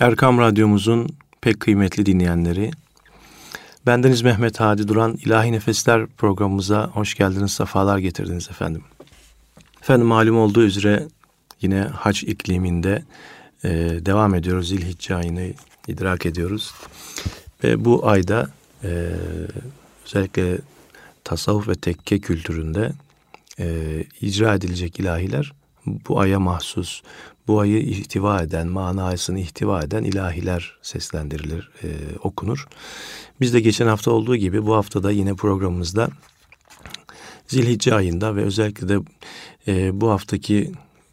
Erkam Radyomuzun pek kıymetli dinleyenleri, bendeniz Mehmet Hadi Duran İlahi Nefesler programımıza hoş geldiniz, sefalar getirdiniz efendim. Efendim malum olduğu üzere yine hac ikliminde e, devam ediyoruz. Zilhicce ayını idrak ediyoruz. Ve bu ayda e, özellikle tasavvuf ve tekke kültüründe e, icra edilecek ilahiler bu aya mahsus, bu ayı ihtiva eden, manasını ihtiva eden ilahiler seslendirilir, e, okunur. Biz de geçen hafta olduğu gibi bu haftada yine programımızda Zilhicce ayında ve özellikle de e, bu haftaki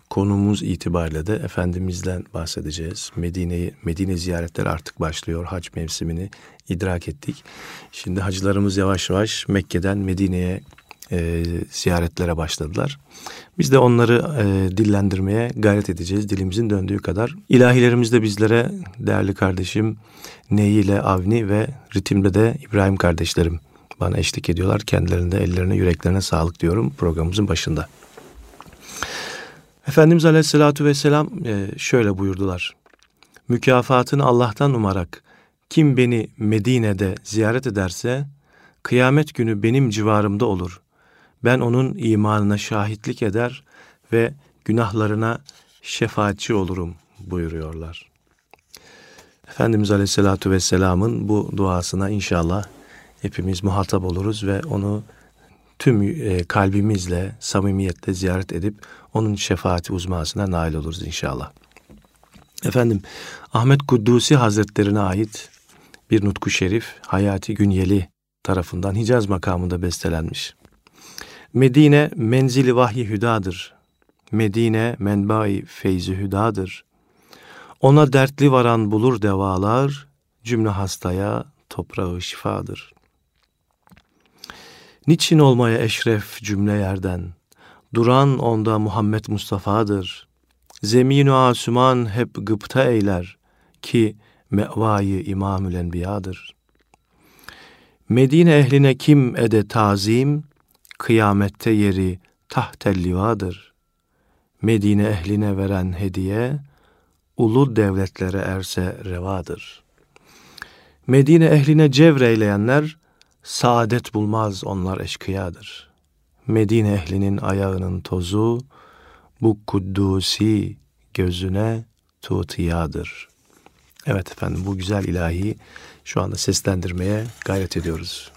konumuz itibariyle de Efendimiz'den bahsedeceğiz. Medine'yi, Medine ziyaretleri artık başlıyor. Hac mevsimini idrak ettik. Şimdi hacılarımız yavaş yavaş Mekke'den Medine'ye e, ziyaretlere başladılar. Biz de onları e, dillendirmeye gayret edeceğiz dilimizin döndüğü kadar. İlahilerimiz de bizlere değerli kardeşim Neyi ile Avni ve ritimde de İbrahim kardeşlerim bana eşlik ediyorlar. Kendilerinde ellerine yüreklerine sağlık diyorum programımızın başında. Efendimiz Aleyhisselatü Vesselam e, şöyle buyurdular. Mükafatını Allah'tan umarak kim beni Medine'de ziyaret ederse kıyamet günü benim civarımda olur ben onun imanına şahitlik eder ve günahlarına şefaatçi olurum buyuruyorlar. Efendimiz Aleyhisselatü Vesselam'ın bu duasına inşallah hepimiz muhatap oluruz ve onu tüm e, kalbimizle, samimiyetle ziyaret edip onun şefaati uzmasına nail oluruz inşallah. Efendim Ahmet Kuddusi Hazretlerine ait bir nutku şerif Hayati Günyeli tarafından Hicaz makamında bestelenmiş. Medine menzili vahyi hüdadır. Medine menbai feyzi hüdadır. Ona dertli varan bulur devalar, cümle hastaya toprağı şifadır. Niçin olmaya eşref cümle yerden, duran onda Muhammed Mustafa'dır. Zemin-i asuman hep gıpta eyler ki mevayı İmamül Enbiya'dır. Medine ehline kim ede tazim, kıyamette yeri tahtel livadır. Medine ehline veren hediye, ulu devletlere erse revadır. Medine ehline cevreyleyenler, saadet bulmaz onlar eşkıyadır. Medine ehlinin ayağının tozu, bu kuddusi gözüne tutiyadır. Evet efendim bu güzel ilahi şu anda seslendirmeye gayret ediyoruz.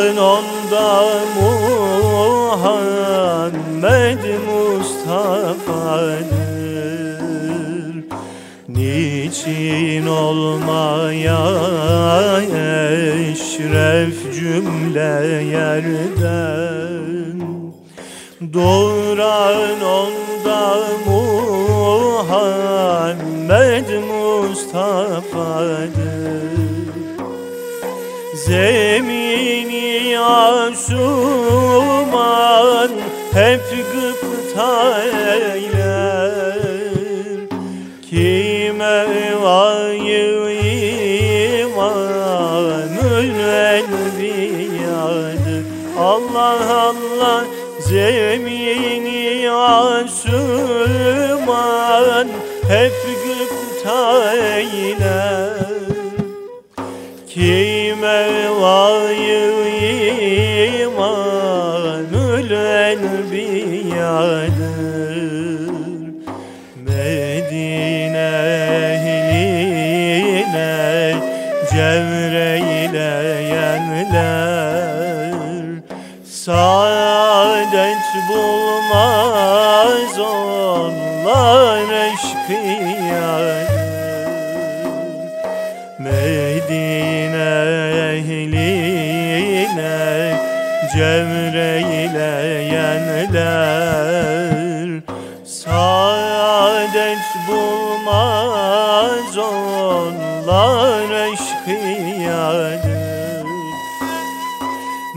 Onda Muhammed Mustafa'dır. Niçin olmaya eşref cümle yerden? Doğuran onda Muhammed Mustafa'dır. Zemini asuman hep gıpta eyler Kime vayı imanül enbiyadır Allah Allah Zemini asuman hep gıpta eyler Kime vayı enbiyadır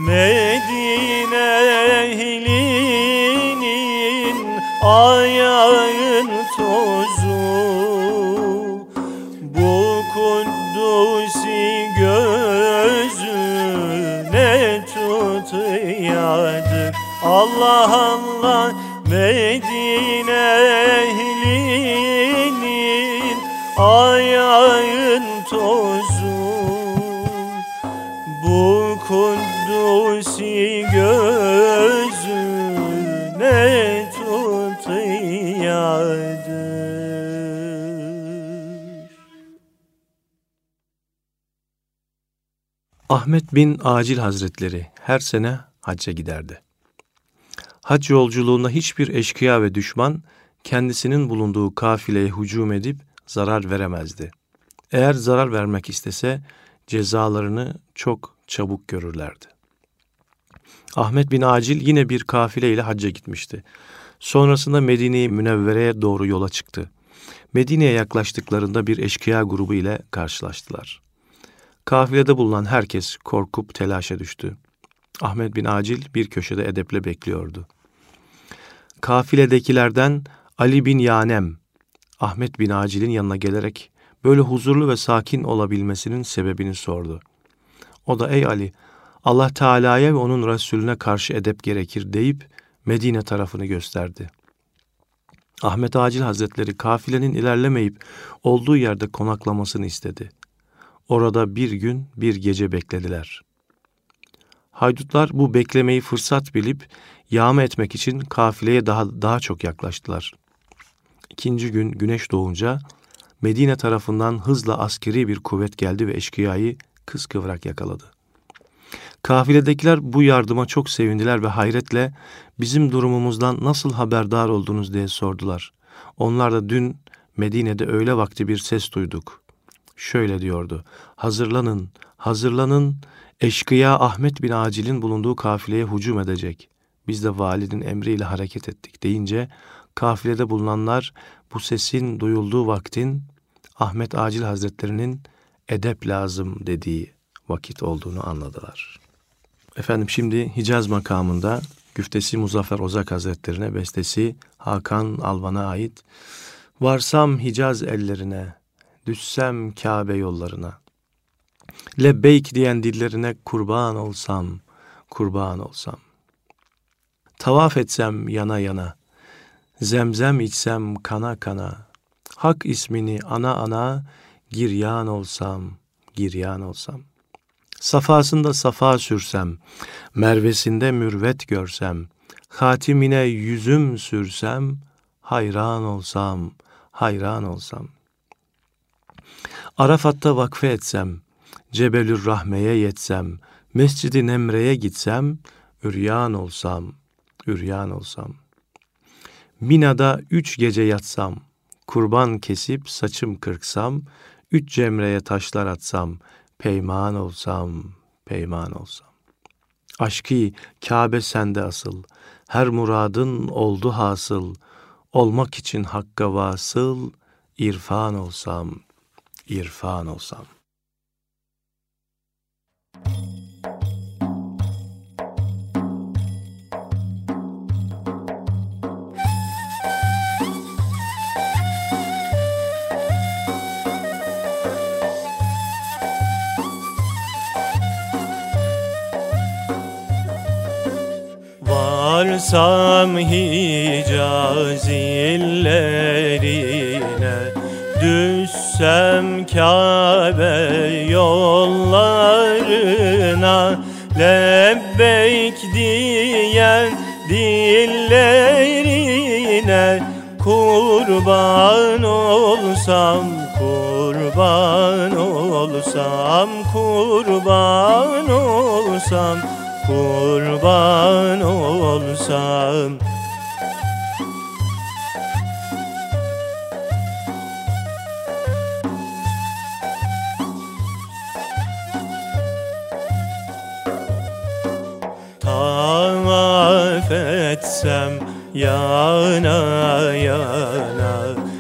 Medine ehlinin ayağın tozu. Bu kuddusi gözüne tutuyadır Allah Allah Medine Ahmet bin Acil Hazretleri her sene hacca giderdi. Hac yolculuğunda hiçbir eşkıya ve düşman kendisinin bulunduğu kafileye hücum edip zarar veremezdi. Eğer zarar vermek istese cezalarını çok çabuk görürlerdi. Ahmet bin Acil yine bir kafile ile hacca gitmişti. Sonrasında Medine-i Münevvere'ye doğru yola çıktı. Medine'ye yaklaştıklarında bir eşkıya grubu ile karşılaştılar. Kafilede bulunan herkes korkup telaşa düştü. Ahmet bin Acil bir köşede edeple bekliyordu. Kafiledekilerden Ali bin Yanem, Ahmet bin Acil'in yanına gelerek böyle huzurlu ve sakin olabilmesinin sebebini sordu. O da ey Ali, Allah Teala'ya ve onun Resulüne karşı edep gerekir deyip Medine tarafını gösterdi. Ahmet Acil Hazretleri kafilenin ilerlemeyip olduğu yerde konaklamasını istedi. Orada bir gün bir gece beklediler. Haydutlar bu beklemeyi fırsat bilip yağma etmek için kafileye daha daha çok yaklaştılar. İkinci gün güneş doğunca Medine tarafından hızla askeri bir kuvvet geldi ve eşkıyayı kıskıvrak yakaladı. Kafiledekiler bu yardıma çok sevindiler ve hayretle bizim durumumuzdan nasıl haberdar oldunuz diye sordular. Onlar da dün Medine'de öğle vakti bir ses duyduk. Şöyle diyordu. Hazırlanın, hazırlanın. Eşkıya Ahmet bin Acil'in bulunduğu kafileye hücum edecek. Biz de valinin emriyle hareket ettik deyince kafilede bulunanlar bu sesin duyulduğu vaktin Ahmet Acil Hazretlerinin edep lazım dediği vakit olduğunu anladılar. Efendim şimdi Hicaz makamında güftesi Muzaffer Ozak Hazretlerine bestesi Hakan Alvan'a ait Varsam Hicaz ellerine, düşsem Kabe yollarına. Lebbeyk diyen dillerine kurban olsam, kurban olsam. Tavaf etsem yana yana, zemzem içsem kana kana. Hak ismini ana ana, giryan olsam, giryan olsam. Safasında safa sürsem, mervesinde mürvet görsem, Hatimine yüzüm sürsem, hayran olsam, hayran olsam. Arafat'ta vakfe etsem, Cebelür Rahme'ye yetsem, Mescid-i Nemre'ye gitsem, üryan olsam, üryan olsam. Mina'da üç gece yatsam, kurban kesip saçım kırksam, üç cemreye taşlar atsam, peyman olsam, peyman olsam. Aşkı Kabe sende asıl, her muradın oldu hasıl, olmak için hakka vasıl, irfan olsam, irfan olsam. Varsam Hicaz illerine Düşsem Kabe yollarına Lebbeyk diyen dillerine Kurban olsam, kurban olsam, kurban olsam kurban olsam yana yana.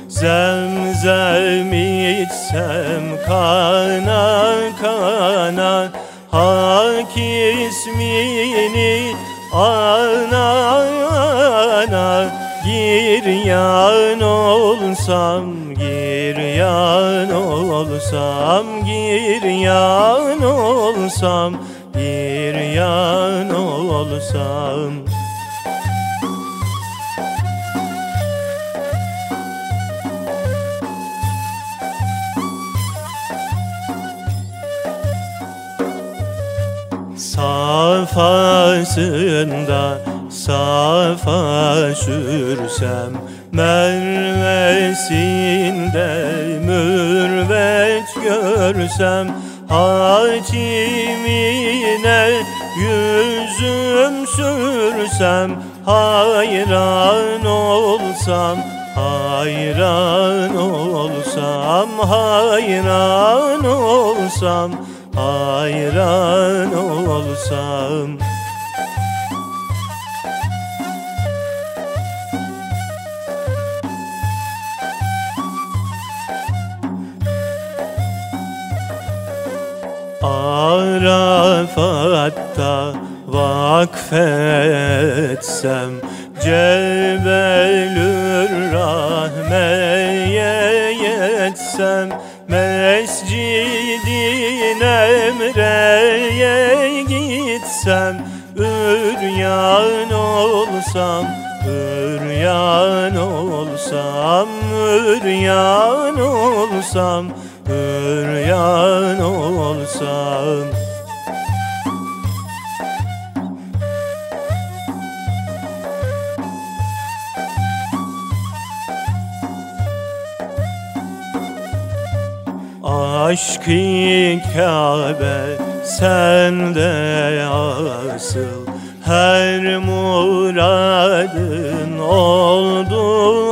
Zemzem içsem kana kana. Hak ismini ana ana. Giryan olsam, giryan olsam, giryan olsam, giryan olsam Safasında safa sürsem Mervesinde mürvet görsem Hakimine yüzüm sürsem Hayran olsam, hayran olsam, hayran olsam hayran olsam. Arafat'ta vakfetsem Cebelür Rahme'ye yetsem Mescidin gitsem Üryan olsam, üryan olsam, üryan olsam, üryan olsam Aşkı Kabe sende asıl. Her muradın oldu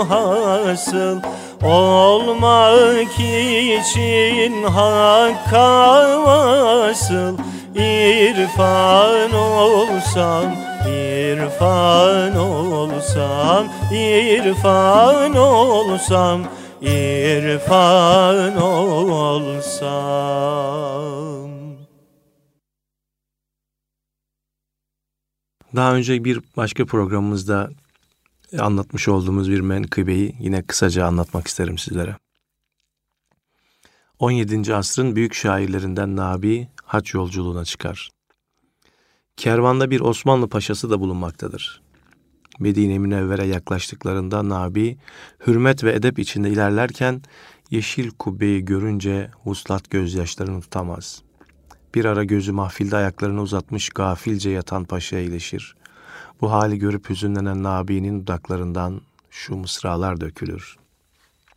hasıl. Olmak için hakka vasıl. İrfan olsam, irfan olsam, irfan olsam irfan olsam. Daha önce bir başka programımızda anlatmış olduğumuz bir menkıbeyi yine kısaca anlatmak isterim sizlere. 17. asrın büyük şairlerinden Nabi haç yolculuğuna çıkar. Kervanda bir Osmanlı paşası da bulunmaktadır. Medine Münevvere yaklaştıklarında Nabi hürmet ve edep içinde ilerlerken yeşil kubbeyi görünce huslat gözyaşlarını tutamaz. Bir ara gözü mahfilde ayaklarını uzatmış gafilce yatan paşaya iyileşir. Bu hali görüp hüzünlenen Nabi'nin dudaklarından şu mısralar dökülür.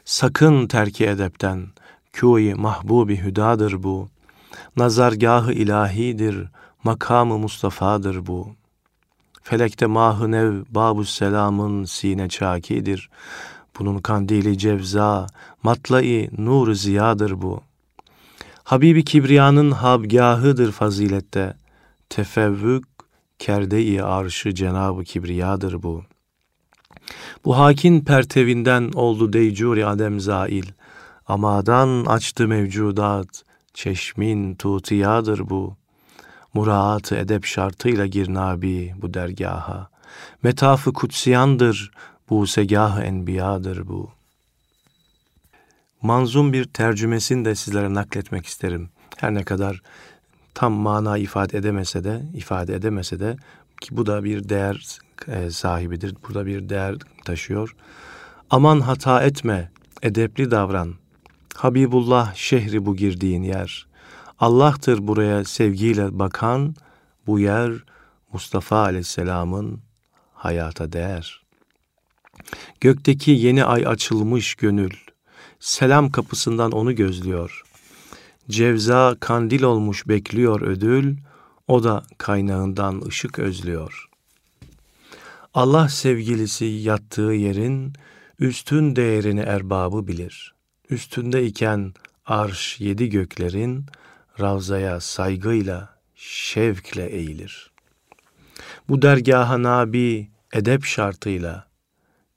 Sakın terki edepten, kûyi mahbubi hüdadır bu. Nazargahı ilahidir, makamı Mustafa'dır bu. Felekte mahı nev babu selamın sine çakidir. Bunun kandili cevza, matlai nur ziyadır bu. Habibi Kibriya'nın habgahıdır fazilette. Tefevvük kerde-i arşı Cenab-ı Kibriya'dır bu. Bu hakin pertevinden oldu deycuri adem zail. Amadan açtı mevcudat, çeşmin tutiyadır bu. Muraat-ı edep şartıyla gir nabi bu dergaha. Metafı kutsiyandır, bu segah enbiyadır bu. Manzum bir tercümesini de sizlere nakletmek isterim. Her ne kadar tam mana ifade edemese de, ifade edemese de ki bu da bir değer e, sahibidir. Burada bir değer taşıyor. Aman hata etme, edepli davran. Habibullah şehri bu girdiğin yer. Allah'tır buraya sevgiyle bakan, bu yer Mustafa Aleyhisselam'ın hayata değer. Gökteki yeni ay açılmış gönül, selam kapısından onu gözlüyor. Cevza kandil olmuş bekliyor ödül, o da kaynağından ışık özlüyor. Allah sevgilisi yattığı yerin üstün değerini erbabı bilir. Üstünde iken arş yedi göklerin ravzaya saygıyla, şevkle eğilir. Bu dergaha nabi edep şartıyla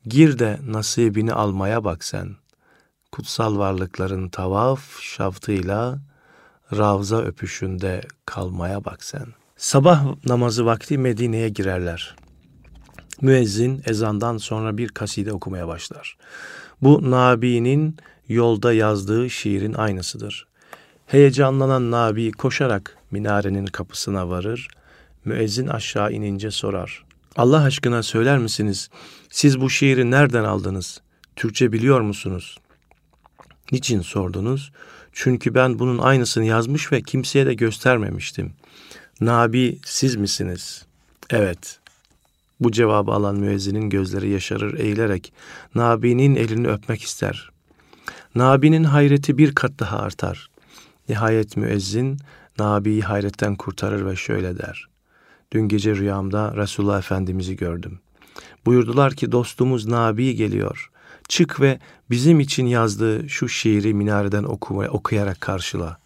gir de nasibini almaya bak sen. Kutsal varlıkların tavaf şaftıyla ravza öpüşünde kalmaya bak sen. Sabah namazı vakti Medine'ye girerler. Müezzin ezandan sonra bir kaside okumaya başlar. Bu Nabi'nin yolda yazdığı şiirin aynısıdır. Heyecanlanan Nabi koşarak minarenin kapısına varır. Müezzin aşağı inince sorar. Allah aşkına söyler misiniz? Siz bu şiiri nereden aldınız? Türkçe biliyor musunuz? Niçin sordunuz? Çünkü ben bunun aynısını yazmış ve kimseye de göstermemiştim. Nabi siz misiniz? Evet. Bu cevabı alan müezzinin gözleri yaşarır eğilerek Nabi'nin elini öpmek ister. Nabi'nin hayreti bir kat daha artar. Nihayet müezzin Nabi'yi hayretten kurtarır ve şöyle der. Dün gece rüyamda Resulullah Efendimiz'i gördüm. Buyurdular ki dostumuz Nabi geliyor. Çık ve bizim için yazdığı şu şiiri minareden okuma, okuyarak karşıla.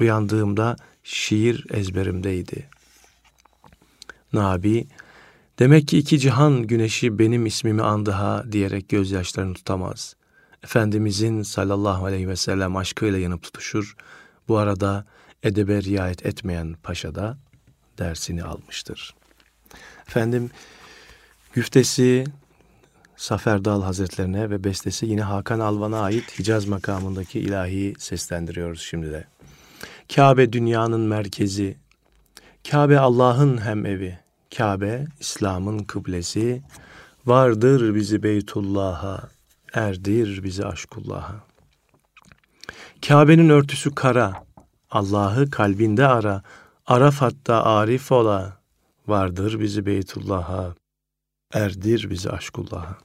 Uyandığımda şiir ezberimdeydi. Nabi, demek ki iki cihan güneşi benim ismimi andı ha diyerek gözyaşlarını tutamaz. Efendimizin sallallahu aleyhi ve sellem aşkıyla yanıp tutuşur. Bu arada edebe riayet etmeyen paşa da dersini almıştır. Efendim güftesi Safer Dal Hazretlerine ve bestesi yine Hakan Alvan'a ait Hicaz makamındaki ilahi seslendiriyoruz şimdi de. Kabe dünyanın merkezi, Kabe Allah'ın hem evi, Kabe İslam'ın kıblesi, vardır bizi Beytullah'a, erdir bizi aşkullah'a. Kabe'nin örtüsü kara, Allah'ı kalbinde ara, Arafat'ta arif ola, vardır bizi Beytullah'a, erdir bizi aşkullah'a.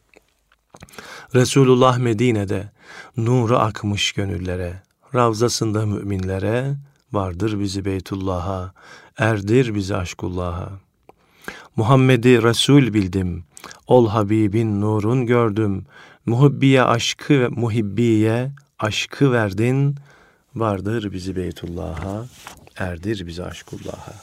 Resulullah Medine'de, nuru akmış gönüllere, ravzasında müminlere, vardır bizi Beytullah'a, erdir bizi aşkullah'a. Muhammed'i Resul bildim, ol Habibin nurun gördüm, muhibbiye aşkı ve muhibbiye aşkı verdin, vardır bizi Beytullah'a, erdir bizi aşkullah'a.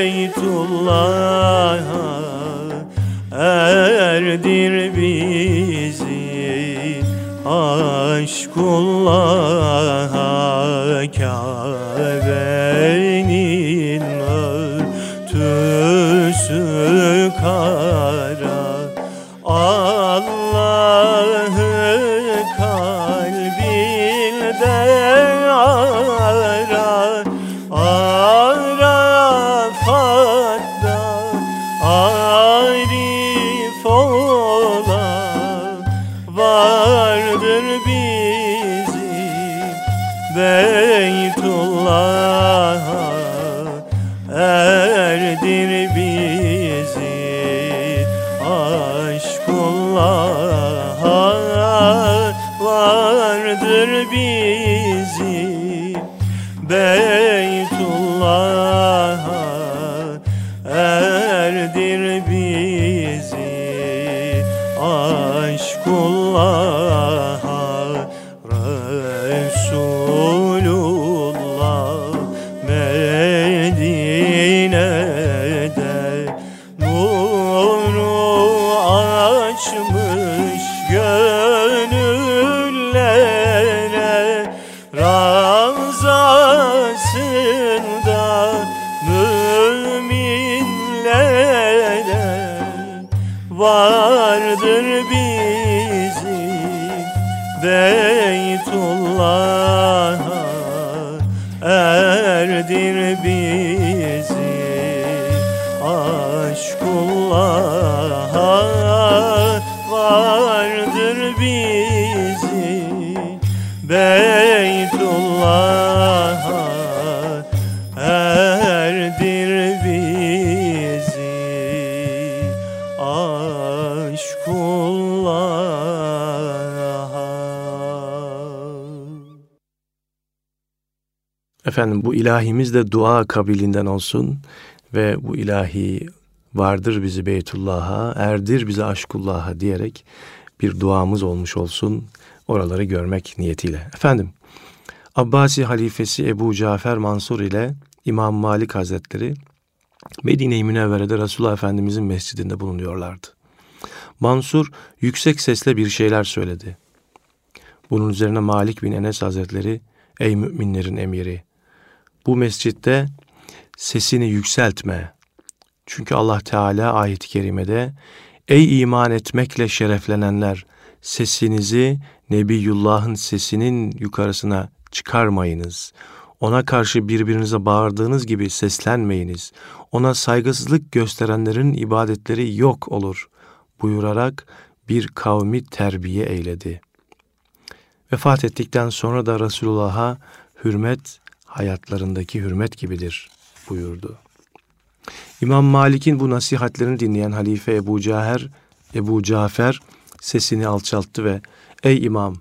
Beytullah'a erdir bizi. Aşkullah'a Aşkullah'a vardır bizi. Beytullah'a erdir bizi. Aşkullah'a Efendim bu ilahimiz de dua kabilinden olsun ve bu ilahi vardır bizi Beytullah'a, erdir bizi aşkullah'a diyerek bir duamız olmuş olsun oraları görmek niyetiyle. Efendim Abbasi halifesi Ebu Cafer Mansur ile İmam Malik Hazretleri Medine-i Münevvere'de Resulullah Efendimizin mescidinde bulunuyorlardı. Mansur yüksek sesle bir şeyler söyledi. Bunun üzerine Malik bin Enes Hazretleri ey müminlerin emiri bu mescitte sesini yükseltme. Çünkü Allah Teala ayet-i kerimede ey iman etmekle şereflenenler sesinizi Nebiyullah'ın sesinin yukarısına çıkarmayınız. Ona karşı birbirinize bağırdığınız gibi seslenmeyiniz. Ona saygısızlık gösterenlerin ibadetleri yok olur buyurarak bir kavmi terbiye eyledi. Vefat ettikten sonra da Resulullah'a hürmet hayatlarındaki hürmet gibidir buyurdu. İmam Malik'in bu nasihatlerini dinleyen halife Ebu Caher, Ebu Cafer sesini alçalttı ve ey imam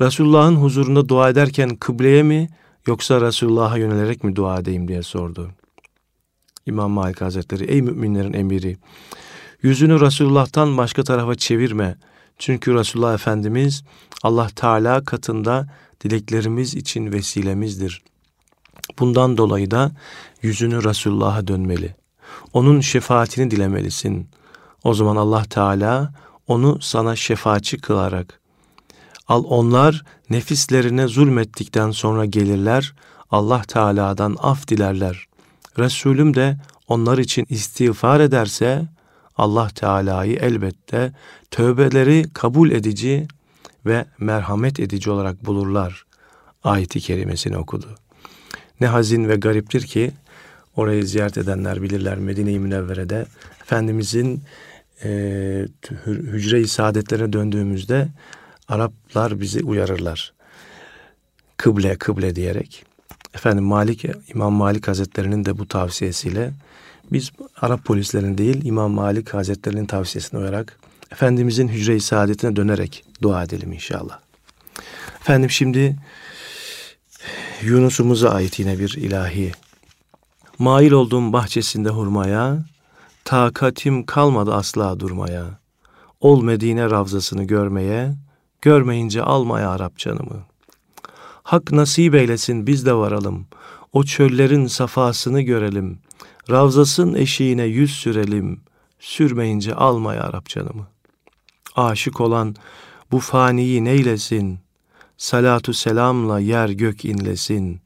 Resulullah'ın huzurunda dua ederken kıbleye mi yoksa Resulullah'a yönelerek mi dua edeyim diye sordu. İmam Malik Hazretleri ey müminlerin emiri yüzünü Resulullah'tan başka tarafa çevirme. Çünkü Resulullah Efendimiz Allah Teala katında dileklerimiz için vesilemizdir. Bundan dolayı da yüzünü Resulullah'a dönmeli. Onun şefaatini dilemelisin. O zaman Allah Teala onu sana şefaatçi kılarak al onlar nefislerine zulmettikten sonra gelirler Allah Teala'dan af dilerler. Resulüm de onlar için istiğfar ederse Allah Teala'yı elbette tövbeleri kabul edici ve merhamet edici olarak bulurlar. ayeti kerimesini okudu. Ne hazin ve gariptir ki orayı ziyaret edenler bilirler Medine-i Münevvere'de Efendimizin e, hücre-i saadetlerine döndüğümüzde Araplar bizi uyarırlar. Kıble kıble diyerek. Efendim Malik İmam Malik Hazretlerinin de bu tavsiyesiyle biz Arap polislerin değil İmam Malik Hazretlerinin tavsiyesine uyarak Efendimizin hücre-i saadetine dönerek dua edelim inşallah. Efendim şimdi Yunus'umuza ait yine bir ilahi. Mail olduğum bahçesinde hurmaya, takatim kalmadı asla durmaya. Ol Medine ravzasını görmeye, görmeyince almaya Arap canımı. Hak nasip eylesin biz de varalım, o çöllerin safasını görelim. Ravzasın eşiğine yüz sürelim, sürmeyince almaya Arap canımı. Aşık olan bu faniyi neylesin, salatu selamla yer gök inlesin.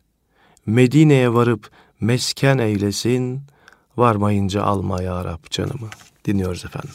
Medine'ye varıp mesken eylesin, varmayınca alma ya Rab canımı. Dinliyoruz efendim.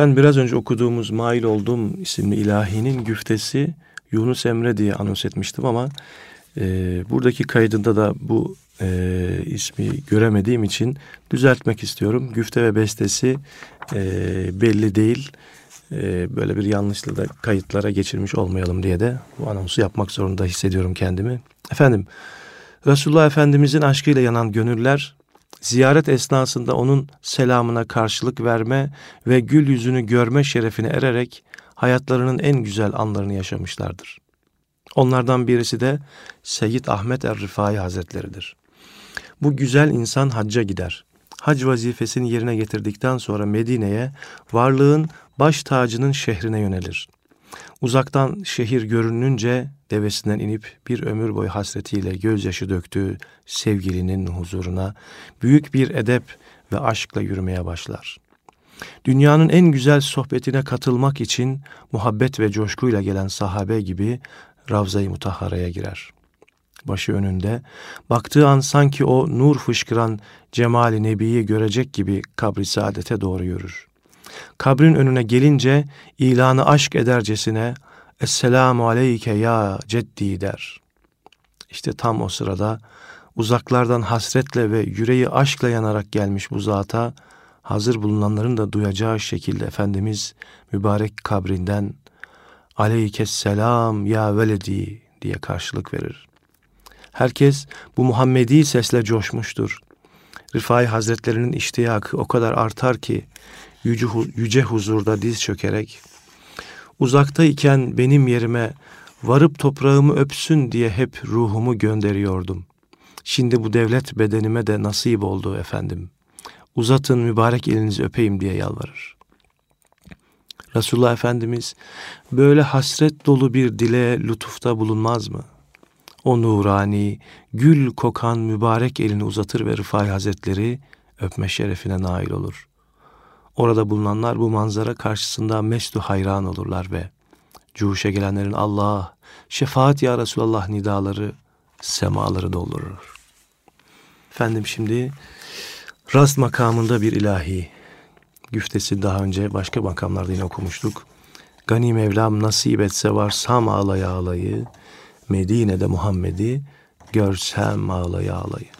Efendim biraz önce okuduğumuz Mail Oldum isimli ilahinin güftesi Yunus Emre diye anons etmiştim ama e, buradaki kaydında da bu e, ismi göremediğim için düzeltmek istiyorum. Güfte ve bestesi e, belli değil. E, böyle bir yanlışlığı da kayıtlara geçirmiş olmayalım diye de bu anonsu yapmak zorunda hissediyorum kendimi. Efendim Resulullah Efendimizin aşkıyla yanan gönüller ziyaret esnasında onun selamına karşılık verme ve gül yüzünü görme şerefine ererek hayatlarının en güzel anlarını yaşamışlardır. Onlardan birisi de Seyyid Ahmet Er-Rifai Hazretleridir. Bu güzel insan hacca gider. Hac vazifesini yerine getirdikten sonra Medine'ye varlığın baş tacının şehrine yönelir. Uzaktan şehir görününce devesinden inip bir ömür boyu hasretiyle gözyaşı döktüğü sevgilinin huzuruna büyük bir edep ve aşkla yürümeye başlar. Dünyanın en güzel sohbetine katılmak için muhabbet ve coşkuyla gelen sahabe gibi Ravza-i Mutahhara'ya girer. Başı önünde, baktığı an sanki o nur fışkıran cemali nebiyi görecek gibi kabri saadete doğru yürür. Kabrin önüne gelince ilanı aşk edercesine Esselamu aleyke ya ceddi der. İşte tam o sırada uzaklardan hasretle ve yüreği aşkla yanarak gelmiş bu zata hazır bulunanların da duyacağı şekilde Efendimiz mübarek kabrinden Aleykesselam ya veledi diye karşılık verir. Herkes bu Muhammedi sesle coşmuştur. Rifai Hazretlerinin iştiyakı o kadar artar ki yüce, yüce huzurda diz çökerek uzaktayken benim yerime varıp toprağımı öpsün diye hep ruhumu gönderiyordum. Şimdi bu devlet bedenime de nasip oldu efendim. Uzatın mübarek elinizi öpeyim diye yalvarır. Resulullah Efendimiz böyle hasret dolu bir dile lütufta bulunmaz mı? O nurani, gül kokan mübarek elini uzatır ve Rıfai Hazretleri öpme şerefine nail olur. Orada bulunanlar bu manzara karşısında mestu hayran olurlar ve cuşa gelenlerin Allah, şefaat ya Resulallah nidaları semaları doldurur. Efendim şimdi rast makamında bir ilahi güftesi daha önce başka makamlarda yine okumuştuk. Gani Mevlam nasip etse varsam ağlaya ağlayı, Medine'de Muhammed'i görsem ağlaya ağlayı.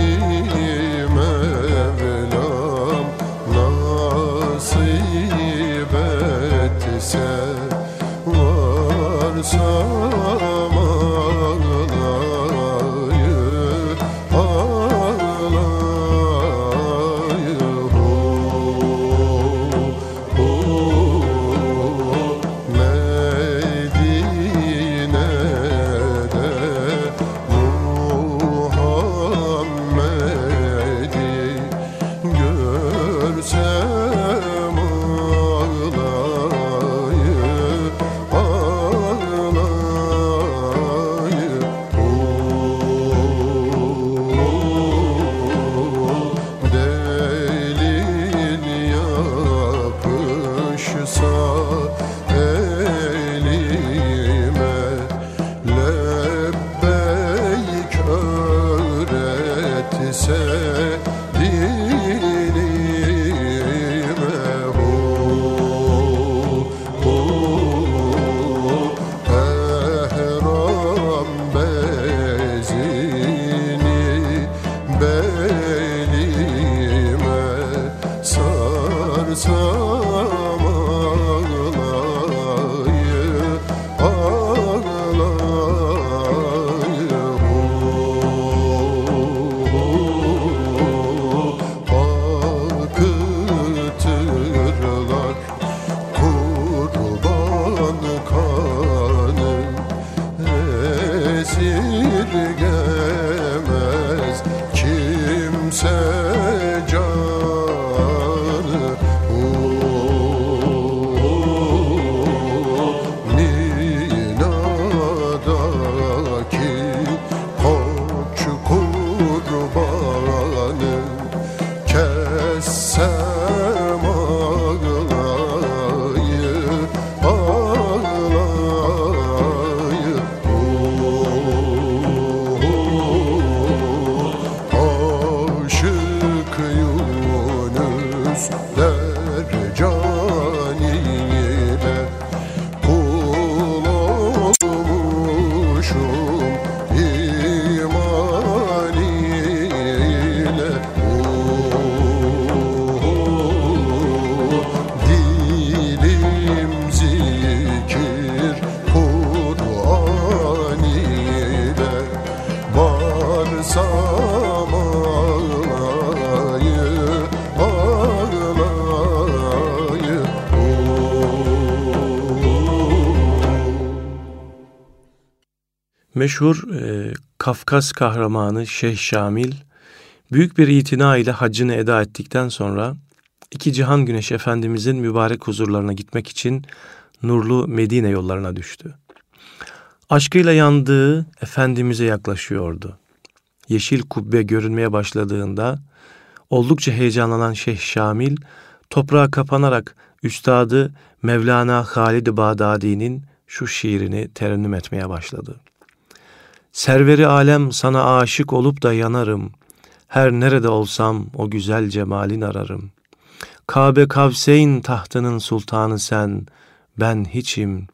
etse varsa Yunus Meşhur e, Kafkas kahramanı Şeyh Şamil büyük bir itina ile haccını eda ettikten sonra iki cihan güneş efendimizin mübarek huzurlarına gitmek için nurlu Medine yollarına düştü. Aşkıyla yandığı Efendimiz'e yaklaşıyordu. Yeşil kubbe görünmeye başladığında oldukça heyecanlanan Şeyh Şamil toprağa kapanarak üstadı Mevlana Halid Bağdadi'nin şu şiirini terennüm etmeye başladı. Serveri alem sana aşık olup da yanarım. Her nerede olsam o güzel cemalin ararım. Kabe Kavseyn tahtının sultanı sen, ben hiçim.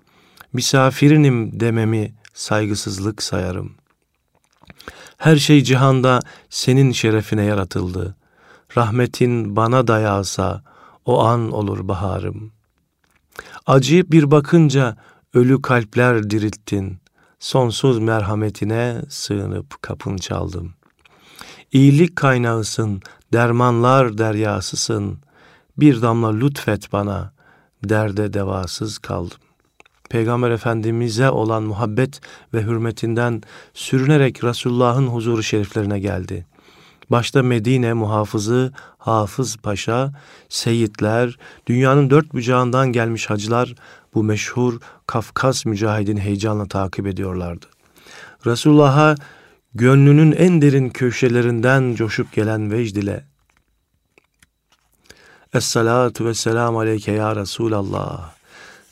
Misafirinim dememi saygısızlık sayarım. Her şey cihanda senin şerefine yaratıldı. Rahmetin bana dayalsa o an olur baharım. Acıyıp bir bakınca ölü kalpler dirilttin. Sonsuz merhametine sığınıp kapın çaldım. İyilik kaynağısın, dermanlar deryasısın. Bir damla lütfet bana, derde devasız kaldım. Peygamber Efendimiz'e olan muhabbet ve hürmetinden sürünerek Resulullah'ın huzuru şeriflerine geldi. Başta Medine muhafızı Hafız Paşa, seyitler, dünyanın dört bucağından gelmiş hacılar bu meşhur Kafkas mücahidin heyecanla takip ediyorlardı. Resulullah'a gönlünün en derin köşelerinden coşup gelen vecd ile Es-salatu ve selamu aleyke ya Resulallah.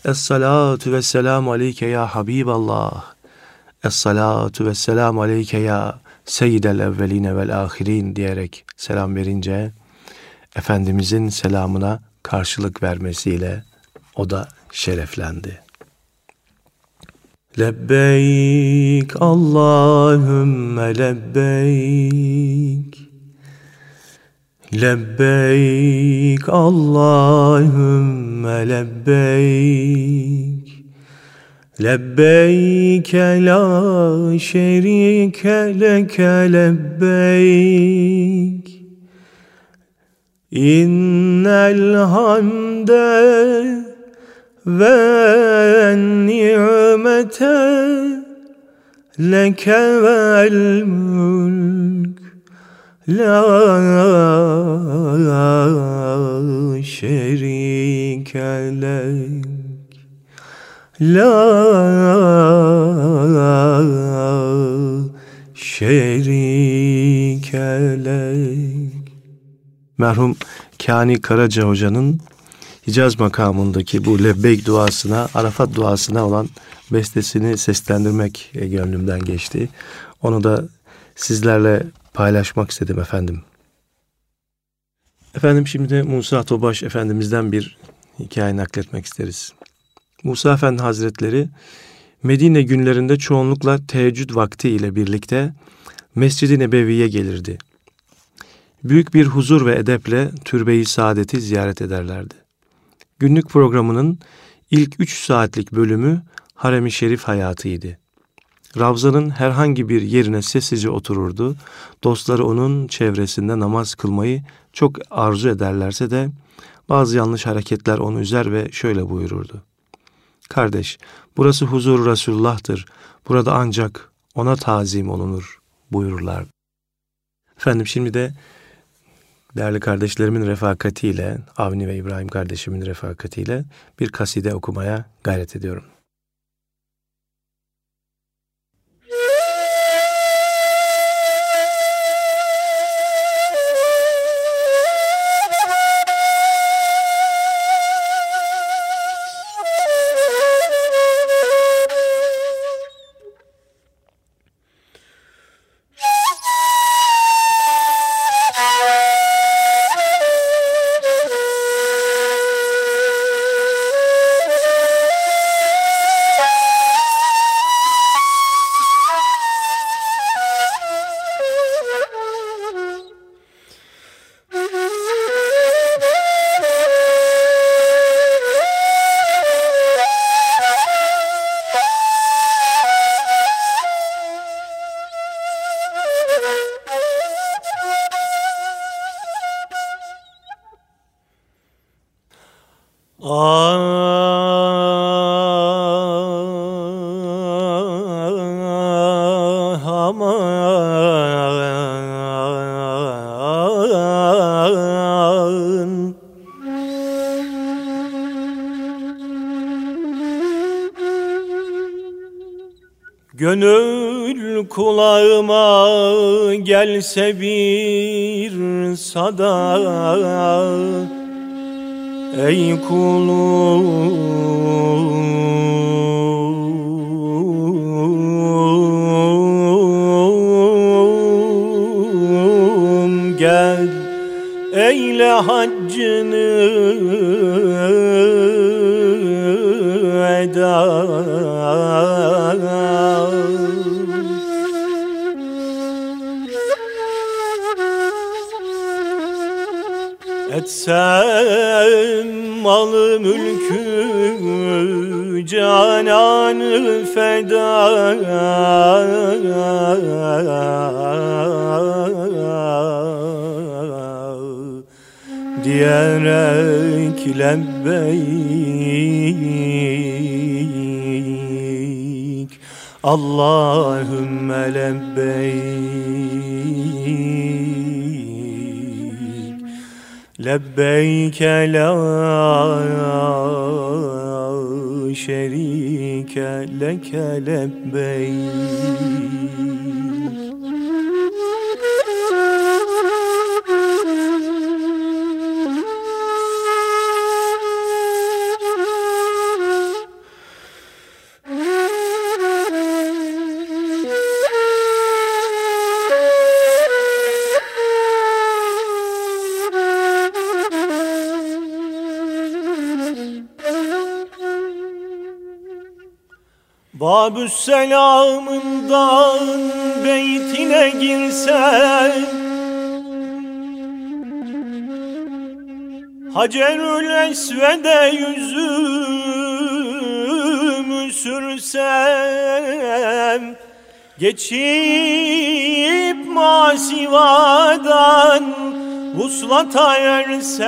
Es-salatu ve selamu aleyke ya Habiballah. Es-salatu ve selamu aleyke ya Seyyidel evveline vel ahirin diyerek selam verince Efendimizin selamına karşılık vermesiyle o da şereflendi. Lebbeyk Allahümme lebbeyk. Lebbeyk Allahümme lebbeyk. Lebbeyk la şerike leke lebbeyk. İnnel hamde ve ni'mete leke vel mülk la şerike lek La şerike lek. Merhum Kani Karaca Hoca'nın Hicaz makamındaki bu lebbeyk duasına, Arafat duasına olan bestesini seslendirmek gönlümden geçti. Onu da sizlerle paylaşmak istedim efendim. Efendim şimdi Musa Tobaş Efendimiz'den bir hikaye nakletmek isteriz. Musa Efendi Hazretleri Medine günlerinde çoğunlukla teheccüd vakti ile birlikte Mescid-i Nebevi'ye gelirdi. Büyük bir huzur ve edeple türbeyi saadeti ziyaret ederlerdi. Günlük programının ilk üç saatlik bölümü harem-i şerif hayatıydı. Ravza'nın herhangi bir yerine sessizce otururdu. Dostları onun çevresinde namaz kılmayı çok arzu ederlerse de bazı yanlış hareketler onu üzer ve şöyle buyururdu. Kardeş, burası huzur Resulullah'tır. Burada ancak ona tazim olunur buyururlar. Efendim şimdi de değerli kardeşlerimin refakatiyle, Avni ve İbrahim kardeşimin refakatiyle bir kaside okumaya gayret ediyorum. Gönül kulağıma gelse bir sada. Ey kulum gel Eyle haccını malı mülkü cananı feda. Diyerek lebbeyk. Allahümme lebbeyk Lebbeyke la şerike leke lebbeyk selamından beytine girsen Hacerül Esved'e yüzümü sürsem Geçip masivadan vuslata ersem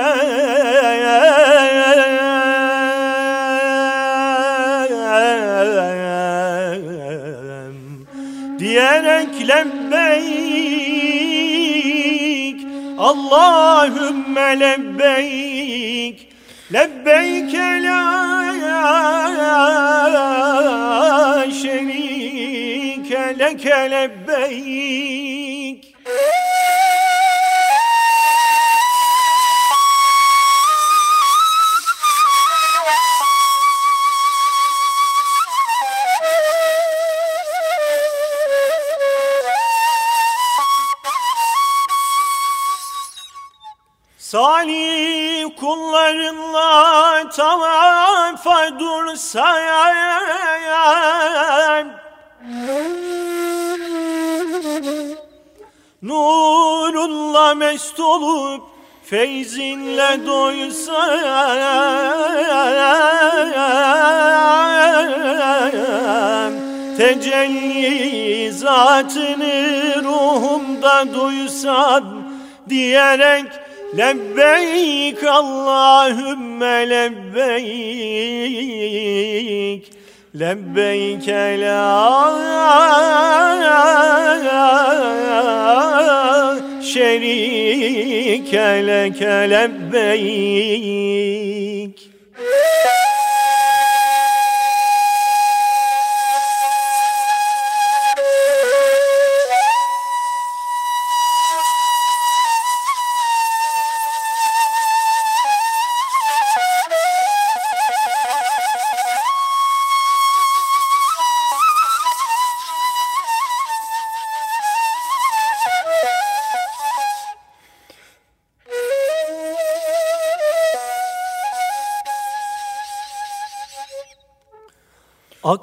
Diyerek lebbeyk Allahümme lebbeyk. Lebbeyke la şerike leke lebbeyk Salih kullarınla tavafa dursam Nurunla mest olup feyzinle doysam Tecelli zatını ruhumda duysam Diyerek lebbeyk Allahümme lebbeyk. Lebbeyk la şerike leke lebbeyk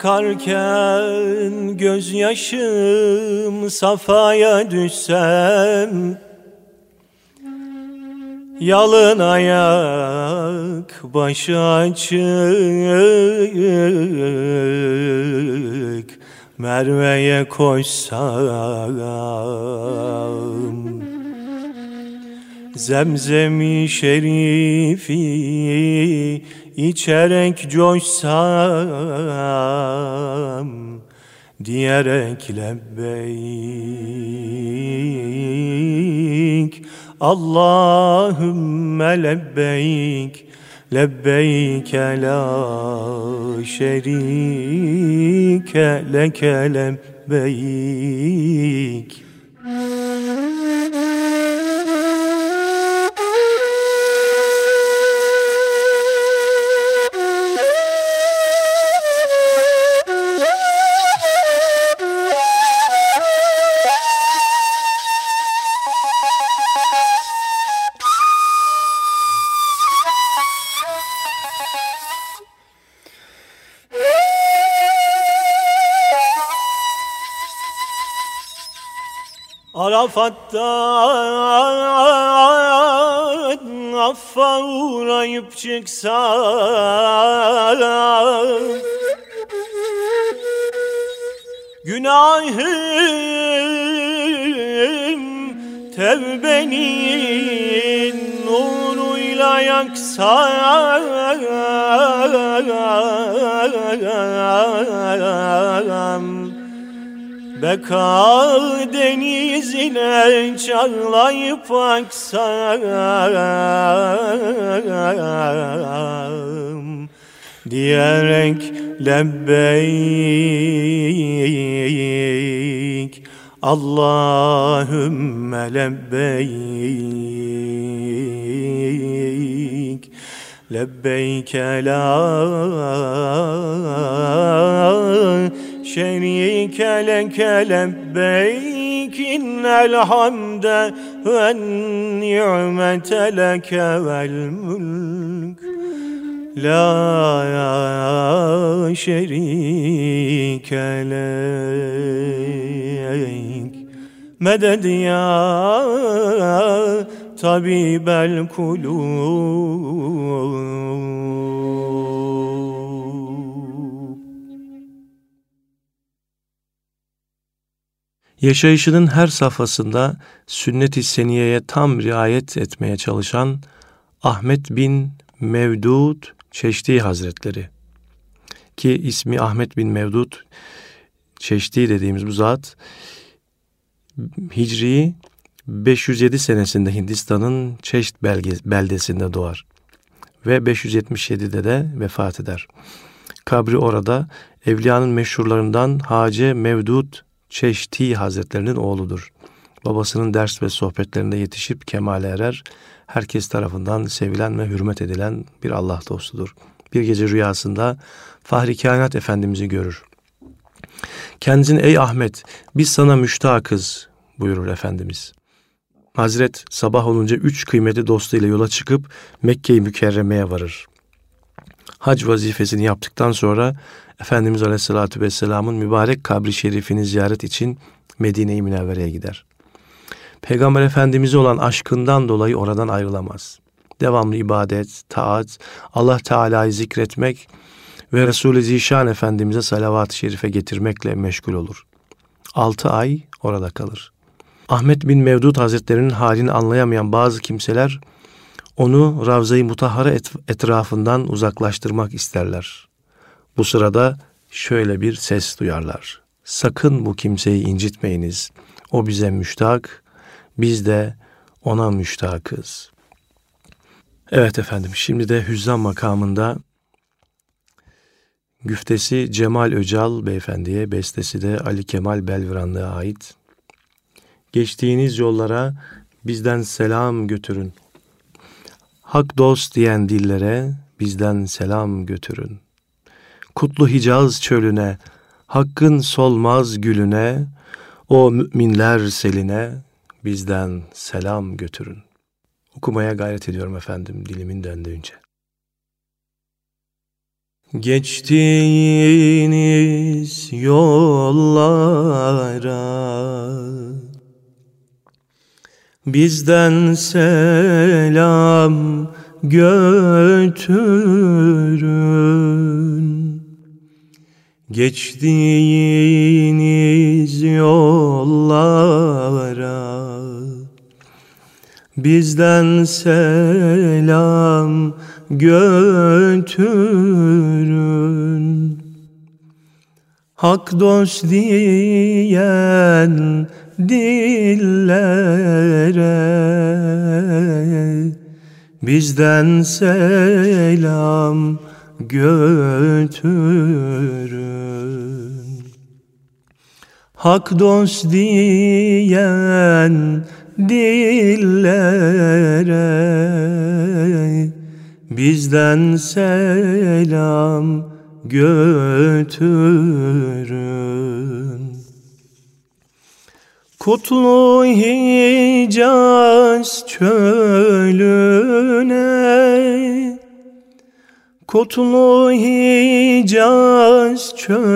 Akarken gözyaşım safaya düşsem Yalın ayak başı açık Merve'ye koşsam. Zemzemi şerifi içerek coşsam Diyerek lebbeyk. Allahümme lebbeyk Lebbeyke la şerike leke lebbeyk Arafat'tan affa uğrayıp çıksam Günahım tevbenin nuruyla yaksam Beka denizine çarlayıp aksam Diyerek lebbeyk. Allahümme lebbeyk. Lebbeyke la şerike leke lebbeyk innel hamde ve ni'mete leke vel mulk. La şerike lek meded ya Yaşayışının her safhasında sünnet-i seniyeye tam riayet etmeye çalışan Ahmet bin Mevdud Çeşdi Hazretleri ki ismi Ahmet bin Mevdud Çeşdi dediğimiz bu zat Hicri 507 senesinde Hindistan'ın belge, beldesinde doğar ve 577'de de vefat eder. Kabri orada evliyanın meşhurlarından Hace Mevdud Çeşti Hazretlerinin oğludur. Babasının ders ve sohbetlerinde yetişip kemale erer. Herkes tarafından sevilen ve hürmet edilen bir Allah dostudur. Bir gece rüyasında Fahri Kainat Efendimiz'i görür. Kendisine ey Ahmet biz sana müştakız buyurur Efendimiz. Hazret sabah olunca üç kıymetli dostuyla yola çıkıp Mekke-i Mükerreme'ye varır. Hac vazifesini yaptıktan sonra Efendimiz Aleyhisselatü Vesselam'ın mübarek kabri şerifini ziyaret için Medine-i Münevvere'ye gider. Peygamber Efendimiz'e olan aşkından dolayı oradan ayrılamaz. Devamlı ibadet, taat, Allah Teala'yı zikretmek ve Resul-i Zişan Efendimiz'e salavat-ı şerife getirmekle meşgul olur. Altı ay orada kalır. Ahmet bin Mevdud Hazretleri'nin halini anlayamayan bazı kimseler onu Ravza-i Mutahhara etrafından uzaklaştırmak isterler. Bu sırada şöyle bir ses duyarlar. Sakın bu kimseyi incitmeyiniz. O bize müştak, biz de ona müştakız. Evet efendim, şimdi de Hüzzam makamında güftesi Cemal Öcal beyefendiye, bestesi de Ali Kemal Belviranlı'ya ait. Geçtiğiniz yollara bizden selam götürün. Hak dost diyen dillere bizden selam götürün. Kutlu Hicaz çölüne, hakkın solmaz gülüne, o müminler seline bizden selam götürün. Okumaya gayret ediyorum efendim dilimin döndüğünce. Geçtiğiniz yollara Bizden selam götürün Geçtiğiniz yollara Bizden selam götürün. Hak dost diyen dillere bizden selam götürün. Hak dost diyen dillere bizden selam götürün. Kutlu Hicaz çölüne Kutlu Hicaz çölüne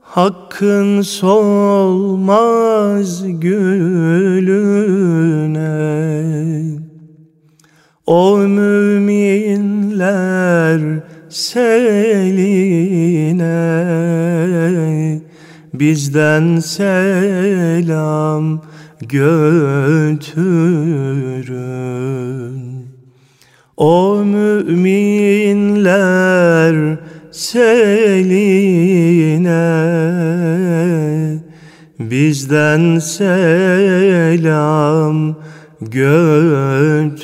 Hakkın solmaz gülüne O müminler seline bizden selam götürün. O müminler seline bizden selam götürün.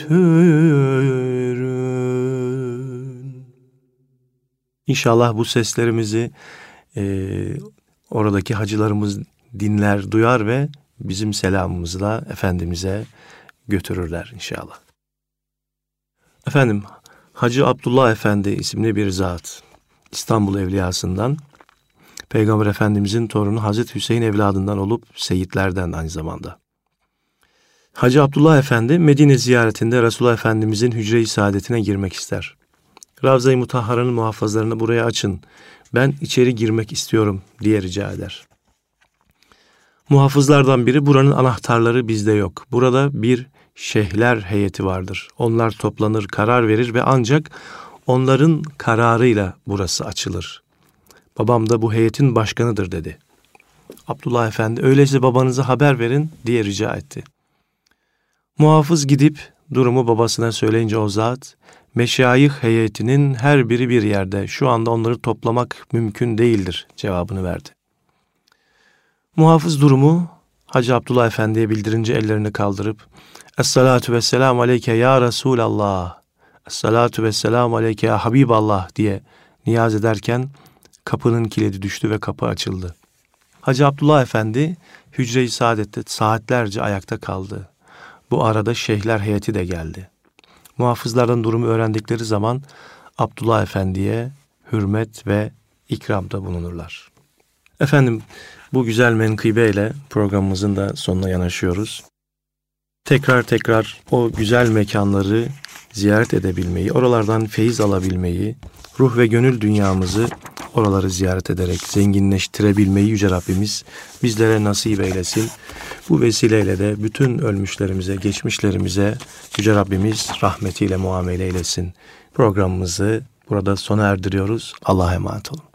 İnşallah bu seslerimizi e, oradaki hacılarımız dinler, duyar ve bizim selamımızla Efendimiz'e götürürler inşallah. Efendim, Hacı Abdullah Efendi isimli bir zat İstanbul Evliyasından Peygamber Efendimizin torunu Hazreti Hüseyin evladından olup seyitlerden aynı zamanda. Hacı Abdullah Efendi Medine ziyaretinde Resulullah Efendimizin hücre-i saadetine girmek ister. Ravza-i Mutahhara'nın muhafazlarını buraya açın ben içeri girmek istiyorum diye rica eder. Muhafızlardan biri buranın anahtarları bizde yok. Burada bir şeyhler heyeti vardır. Onlar toplanır, karar verir ve ancak onların kararıyla burası açılır. Babam da bu heyetin başkanıdır dedi. Abdullah Efendi öyleyse babanıza haber verin diye rica etti. Muhafız gidip durumu babasına söyleyince o zat meşayih heyetinin her biri bir yerde. Şu anda onları toplamak mümkün değildir cevabını verdi. Muhafız durumu Hacı Abdullah Efendi'ye bildirince ellerini kaldırıp Esselatu vesselam aleyke ya Resulallah Esselatu vesselam aleyke ya Habiballah diye niyaz ederken kapının kilidi düştü ve kapı açıldı. Hacı Abdullah Efendi hücre-i saadette saatlerce ayakta kaldı. Bu arada şeyhler heyeti de geldi. Muhafızlardan durumu öğrendikleri zaman Abdullah Efendi'ye hürmet ve ikramda bulunurlar. Efendim Bu güzel menkıbeyle programımızın da sonuna yanaşıyoruz. Tekrar tekrar o güzel mekanları ziyaret edebilmeyi, oralardan feyiz alabilmeyi, ruh ve gönül dünyamızı oraları ziyaret ederek zenginleştirebilmeyi Yüce Rabbimiz bizlere nasip eylesin. Bu vesileyle de bütün ölmüşlerimize, geçmişlerimize Yüce Rabbimiz rahmetiyle muamele eylesin. Programımızı burada sona erdiriyoruz. Allah'a emanet olun.